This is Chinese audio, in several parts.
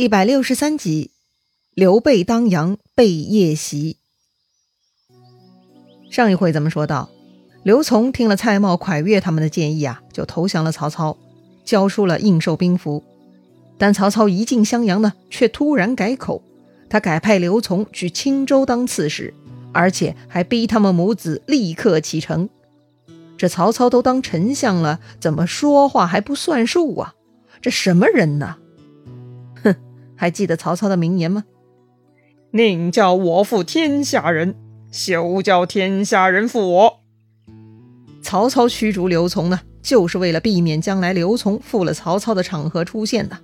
一百六十三集，刘备当阳被夜袭。上一回咱们说到，刘琮听了蔡瑁、蒯越他们的建议啊，就投降了曹操，交出了应寿兵符。但曹操一进襄阳呢，却突然改口，他改派刘琮去青州当刺史，而且还逼他们母子立刻启程。这曹操都当丞相了，怎么说话还不算数啊？这什么人呢？还记得曹操的名言吗？宁叫我负天下人，休叫天下人负我。曹操驱逐刘琮呢，就是为了避免将来刘琮负了曹操的场合出现的。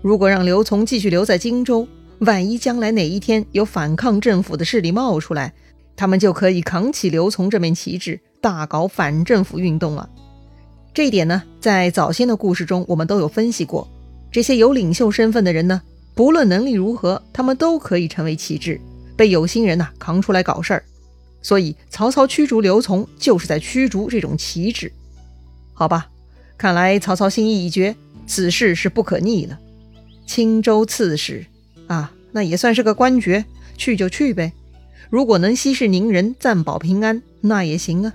如果让刘琮继续留在荆州，万一将来哪一天有反抗政府的势力冒出来，他们就可以扛起刘琮这面旗帜，大搞反政府运动了。这一点呢，在早先的故事中我们都有分析过。这些有领袖身份的人呢？不论能力如何，他们都可以成为旗帜，被有心人呐扛出来搞事儿。所以曹操驱逐刘琮，就是在驱逐这种旗帜。好吧，看来曹操心意已决，此事是不可逆了。青州刺史啊，那也算是个官爵，去就去呗。如果能息事宁人，暂保平安，那也行啊。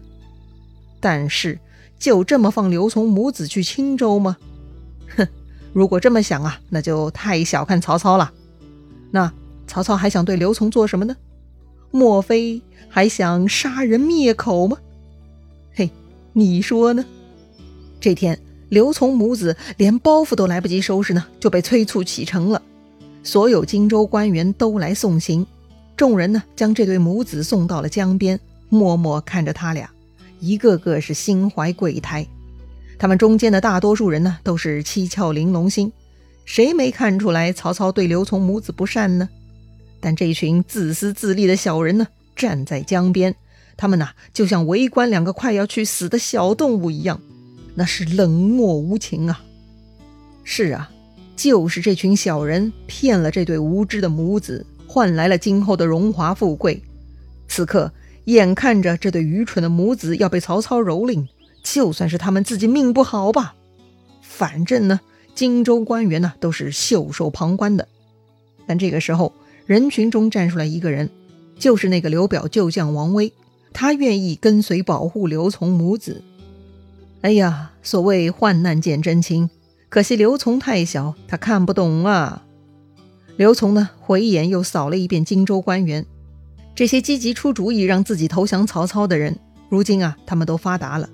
但是就这么放刘琮母子去青州吗？如果这么想啊，那就太小看曹操了。那曹操还想对刘琮做什么呢？莫非还想杀人灭口吗？嘿，你说呢？这天，刘琮母子连包袱都来不及收拾呢，就被催促启程了。所有荆州官员都来送行，众人呢将这对母子送到了江边，默默看着他俩，一个个是心怀鬼胎。他们中间的大多数人呢，都是七窍玲珑心，谁没看出来曹操对刘琮母子不善呢？但这群自私自利的小人呢，站在江边，他们呐，就像围观两个快要去死的小动物一样，那是冷漠无情啊！是啊，就是这群小人骗了这对无知的母子，换来了今后的荣华富贵。此刻，眼看着这对愚蠢的母子要被曹操蹂躏。就算是他们自己命不好吧，反正呢，荆州官员呢都是袖手旁观的。但这个时候，人群中站出来一个人，就是那个刘表旧将王威，他愿意跟随保护刘琮母子。哎呀，所谓患难见真情，可惜刘琮太小，他看不懂啊。刘琮呢，回眼又扫了一遍荆州官员，这些积极出主意让自己投降曹操的人，如今啊，他们都发达了。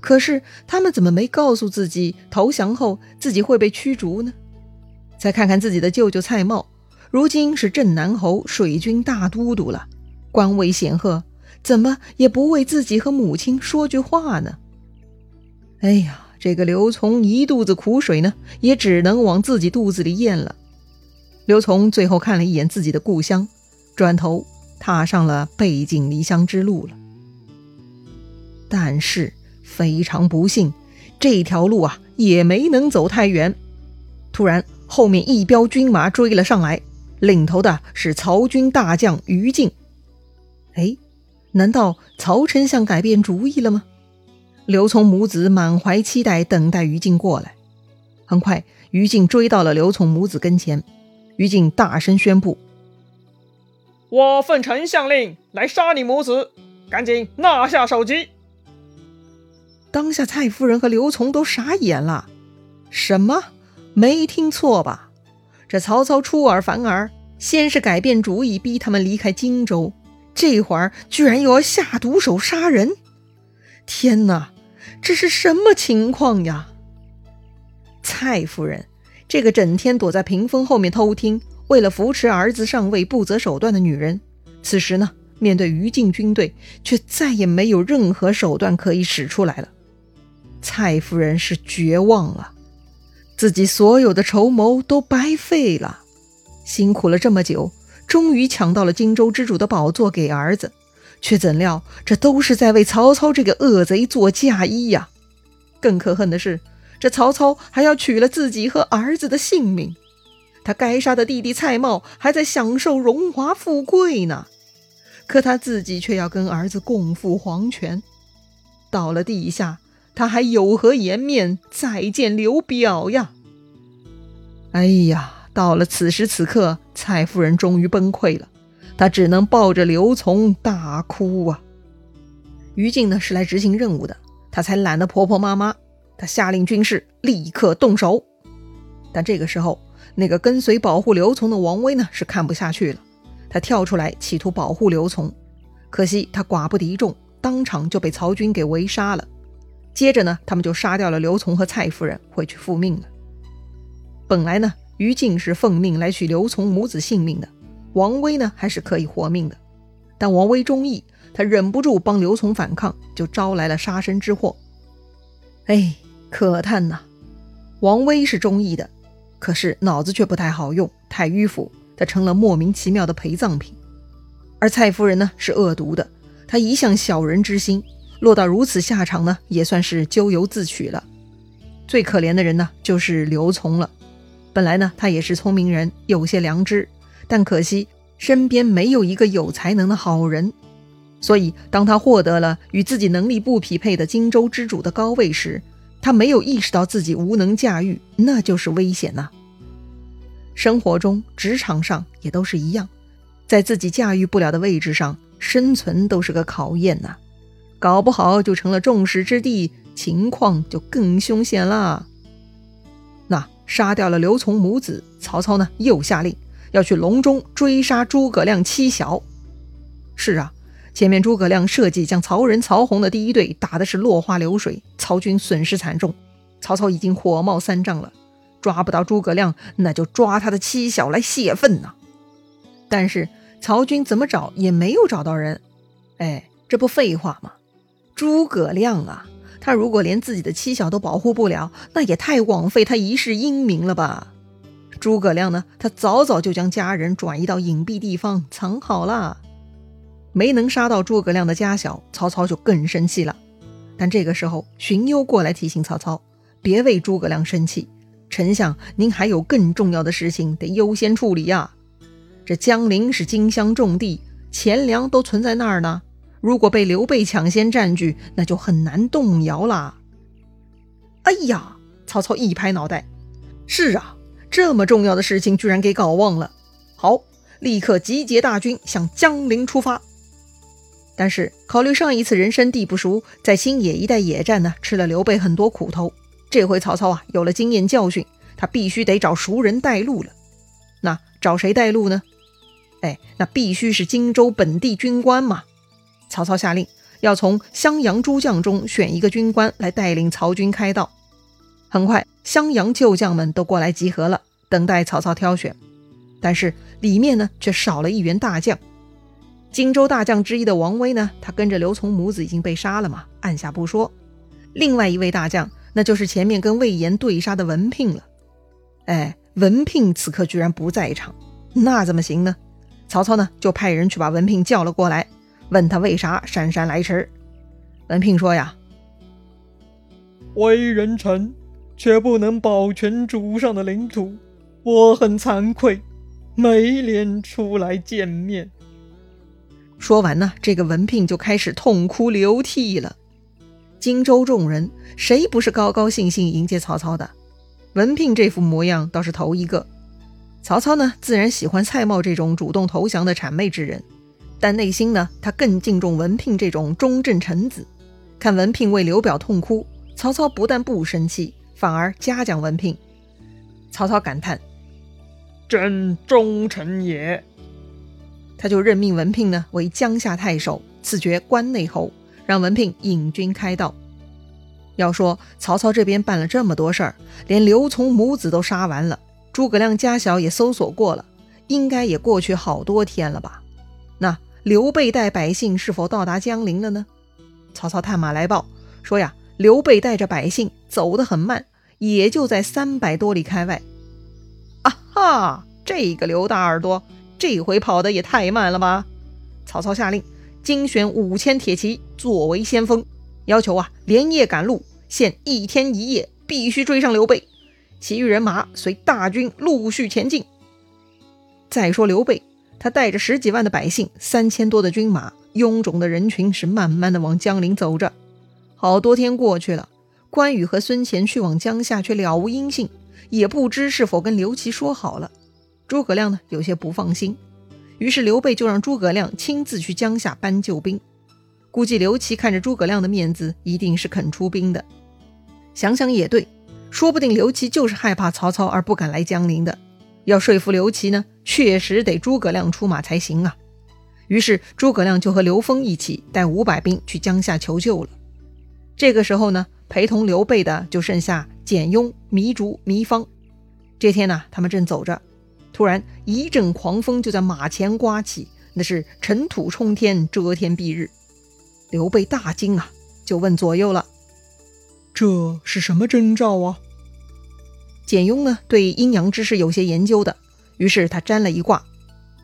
可是他们怎么没告诉自己投降后自己会被驱逐呢？再看看自己的舅舅蔡瑁，如今是镇南侯、水军大都督了，官位显赫，怎么也不为自己和母亲说句话呢？哎呀，这个刘琮一肚子苦水呢，也只能往自己肚子里咽了。刘琮最后看了一眼自己的故乡，转头踏上了背井离乡之路了。但是。非常不幸，这条路啊也没能走太远。突然，后面一彪军马追了上来，领头的是曹军大将于禁。哎，难道曹丞相改变主意了吗？刘琮母子满怀期待，等待于禁过来。很快，于禁追到了刘琮母子跟前。于禁大声宣布：“我奉丞相令来杀你母子，赶紧拿下首级！”当下，蔡夫人和刘琮都傻眼了。什么？没听错吧？这曹操出尔反尔，先是改变主意逼他们离开荆州，这会儿居然又要下毒手杀人！天哪，这是什么情况呀？蔡夫人，这个整天躲在屏风后面偷听，为了扶持儿子上位不择手段的女人，此时呢，面对于禁军队，却再也没有任何手段可以使出来了。蔡夫人是绝望了，自己所有的筹谋都白费了，辛苦了这么久，终于抢到了荆州之主的宝座给儿子，却怎料这都是在为曹操这个恶贼做嫁衣呀！更可恨的是，这曹操还要取了自己和儿子的性命，他该杀的弟弟蔡瑁还在享受荣华富贵呢，可他自己却要跟儿子共赴黄泉，到了地下。他还有何颜面再见刘表呀？哎呀，到了此时此刻，蔡夫人终于崩溃了，她只能抱着刘琮大哭啊。于禁呢是来执行任务的，他才懒得婆婆妈妈，他下令军士立刻动手。但这个时候，那个跟随保护刘琮的王威呢是看不下去了，他跳出来企图保护刘琮，可惜他寡不敌众，当场就被曹军给围杀了。接着呢，他们就杀掉了刘琮和蔡夫人，回去复命了。本来呢，于禁是奉命来取刘琮母子性命的，王威呢还是可以活命的，但王威中意。他忍不住帮刘琮反抗，就招来了杀身之祸。哎，可叹呐！王威是忠义的，可是脑子却不太好用，太迂腐，他成了莫名其妙的陪葬品。而蔡夫人呢，是恶毒的，她一向小人之心，落到如此下场呢，也算是咎由自取了。最可怜的人呢，就是刘琮了。本来呢，他也是聪明人，有些良知，但可惜身边没有一个有才能的好人。所以，当他获得了与自己能力不匹配的荆州之主的高位时，他没有意识到自己无能驾驭，那就是危险呐。生活中、职场上也都是一样，在自己驾驭不了的位置上生存都是个考验呐，搞不好就成了众矢之的，情况就更凶险了。那杀掉了刘琮母子，曹操呢又下令要去隆中追杀诸葛亮妻小。是啊。前面诸葛亮设计将曹仁、曹洪的第一队打的是落花流水，曹军损失惨重。曹操已经火冒三丈了，抓不到诸葛亮，那就抓他的妻小来泄愤呐。但是曹军怎么找也没有找到人。哎，这不废话吗？诸葛亮啊，他如果连自己的妻小都保护不了，那也太枉费他一世英名了吧？诸葛亮呢，他早早就将家人转移到隐蔽地方藏好了。没能杀到诸葛亮的家小，曹操就更生气了。但这个时候，荀攸过来提醒曹操，别为诸葛亮生气，丞相您还有更重要的事情得优先处理呀。这江陵是荆襄重地，钱粮都存在那儿呢。如果被刘备抢先占据，那就很难动摇啦。哎呀，曹操一拍脑袋，是啊，这么重要的事情居然给搞忘了。好，立刻集结大军向江陵出发。但是考虑上一次人生地不熟，在新野一带野战呢，吃了刘备很多苦头。这回曹操啊，有了经验教训，他必须得找熟人带路了。那找谁带路呢？哎，那必须是荆州本地军官嘛。曹操下令，要从襄阳诸将中选一个军官来带领曹军开道。很快，襄阳旧将们都过来集合了，等待曹操挑选。但是里面呢，却少了一员大将。荆州大将之一的王威呢，他跟着刘琮母子已经被杀了嘛，按下不说。另外一位大将，那就是前面跟魏延对杀的文聘了。哎，文聘此刻居然不在场，那怎么行呢？曹操呢，就派人去把文聘叫了过来，问他为啥姗姗来迟。文聘说呀：“为人臣，却不能保全主上的领土，我很惭愧，没脸出来见面。”说完呢，这个文聘就开始痛哭流涕了。荆州众人谁不是高高兴兴迎接曹操的？文聘这副模样倒是头一个。曹操呢，自然喜欢蔡瑁这种主动投降的谄媚之人，但内心呢，他更敬重文聘这种忠正臣子。看文聘为刘表痛哭，曹操不但不生气，反而嘉奖文聘。曹操感叹：“真忠臣也。”他就任命文聘呢为江夏太守，赐爵关内侯，让文聘引军开道。要说曹操这边办了这么多事儿，连刘琮母子都杀完了，诸葛亮家小也搜索过了，应该也过去好多天了吧？刘备带百姓是否到达江陵了呢？曹操探马来报说呀，刘备带着百姓走得很慢，也就在三百多里开外。啊哈，这个刘大耳朵！这回跑得也太慢了吧！曹操下令精选五千铁骑作为先锋，要求啊连夜赶路，限一天一夜必须追上刘备，其余人马随大军陆续前进。再说刘备，他带着十几万的百姓，三千多的军马，臃肿的人群是慢慢的往江陵走着。好多天过去了，关羽和孙乾去往江夏却了无音信，也不知是否跟刘琦说好了。诸葛亮呢有些不放心，于是刘备就让诸葛亮亲自去江夏搬救兵。估计刘琦看着诸葛亮的面子，一定是肯出兵的。想想也对，说不定刘琦就是害怕曹操而不敢来江陵的。要说服刘琦呢，确实得诸葛亮出马才行啊。于是诸葛亮就和刘封一起带五百兵去江夏求救了。这个时候呢，陪同刘备的就剩下简雍、糜竺、糜芳。这天呢，他们正走着，突然一阵狂风就在马前刮起，那是尘土冲天，遮天蔽日。刘备大惊啊，就问左右了：“这是什么征兆啊？”简雍呢，对阴阳之事有些研究的，于是他占了一卦。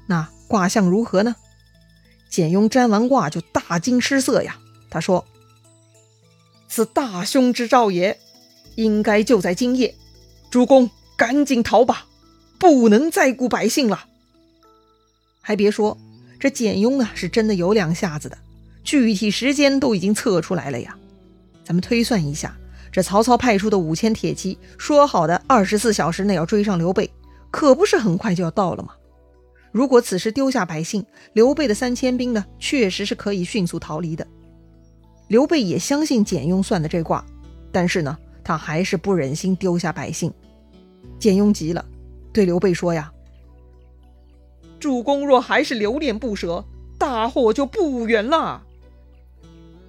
那卦象如何呢？简雍占完卦就大惊失色呀。他说：“此大凶之兆也，应该就在今夜。主公赶紧逃吧，不能再顾百姓了。”还别说，这简雍呢，是真的有两下子的。具体时间都已经测出来了呀，咱们推算一下，这曹操派出的五千铁骑，说好的二十四小时内要追上刘备，可不是很快就要到了吗？如果此时丢下百姓，刘备的三千兵呢，确实是可以迅速逃离的。刘备也相信简雍算的这卦，但是呢，他还是不忍心丢下百姓。简雍急了，对刘备说呀：“主公若还是留恋不舍，大祸就不远了。”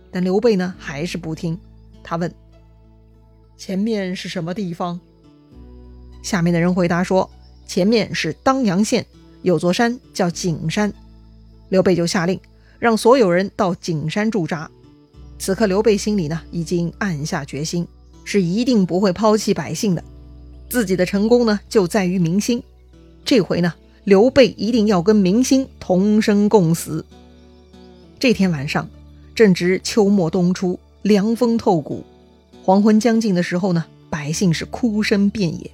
但刘备呢，还是不听。他问：“前面是什么地方？”下面的人回答说：“前面是当阳县，有座山叫景山。”刘备就下令让所有人到景山驻扎。此刻，刘备心里呢，已经暗下决心，是一定不会抛弃百姓的。自己的成功呢，就在于民心。这回呢，刘备一定要跟民心同生共死。这天晚上。正值秋末冬初，凉风透骨。黄昏将近的时候呢，百姓是哭声遍野。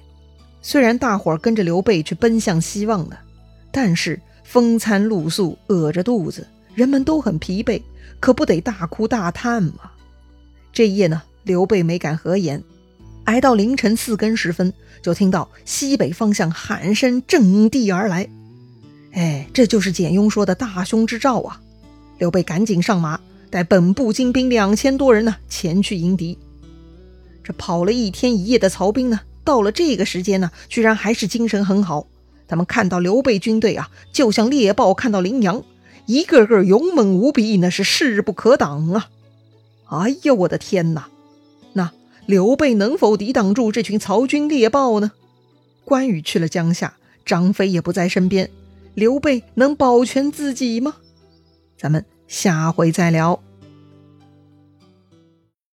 虽然大伙儿跟着刘备去奔向希望的，但是风餐露宿，饿着肚子，人们都很疲惫，可不得大哭大叹吗？这一夜呢，刘备没敢合眼，挨到凌晨四更时分，就听到西北方向喊声震地而来。哎，这就是简雍说的大凶之兆啊！刘备赶紧上马。带本部精兵两千多人呢，前去迎敌。这跑了一天一夜的曹兵呢，到了这个时间呢，居然还是精神很好。他们看到刘备军队啊，就像猎豹看到羚羊，一个个勇猛无比，那是势不可挡啊！哎呦，我的天哪！那刘备能否抵挡住这群曹军猎豹呢？关羽去了江夏，张飞也不在身边，刘备能保全自己吗？咱们。下回再聊。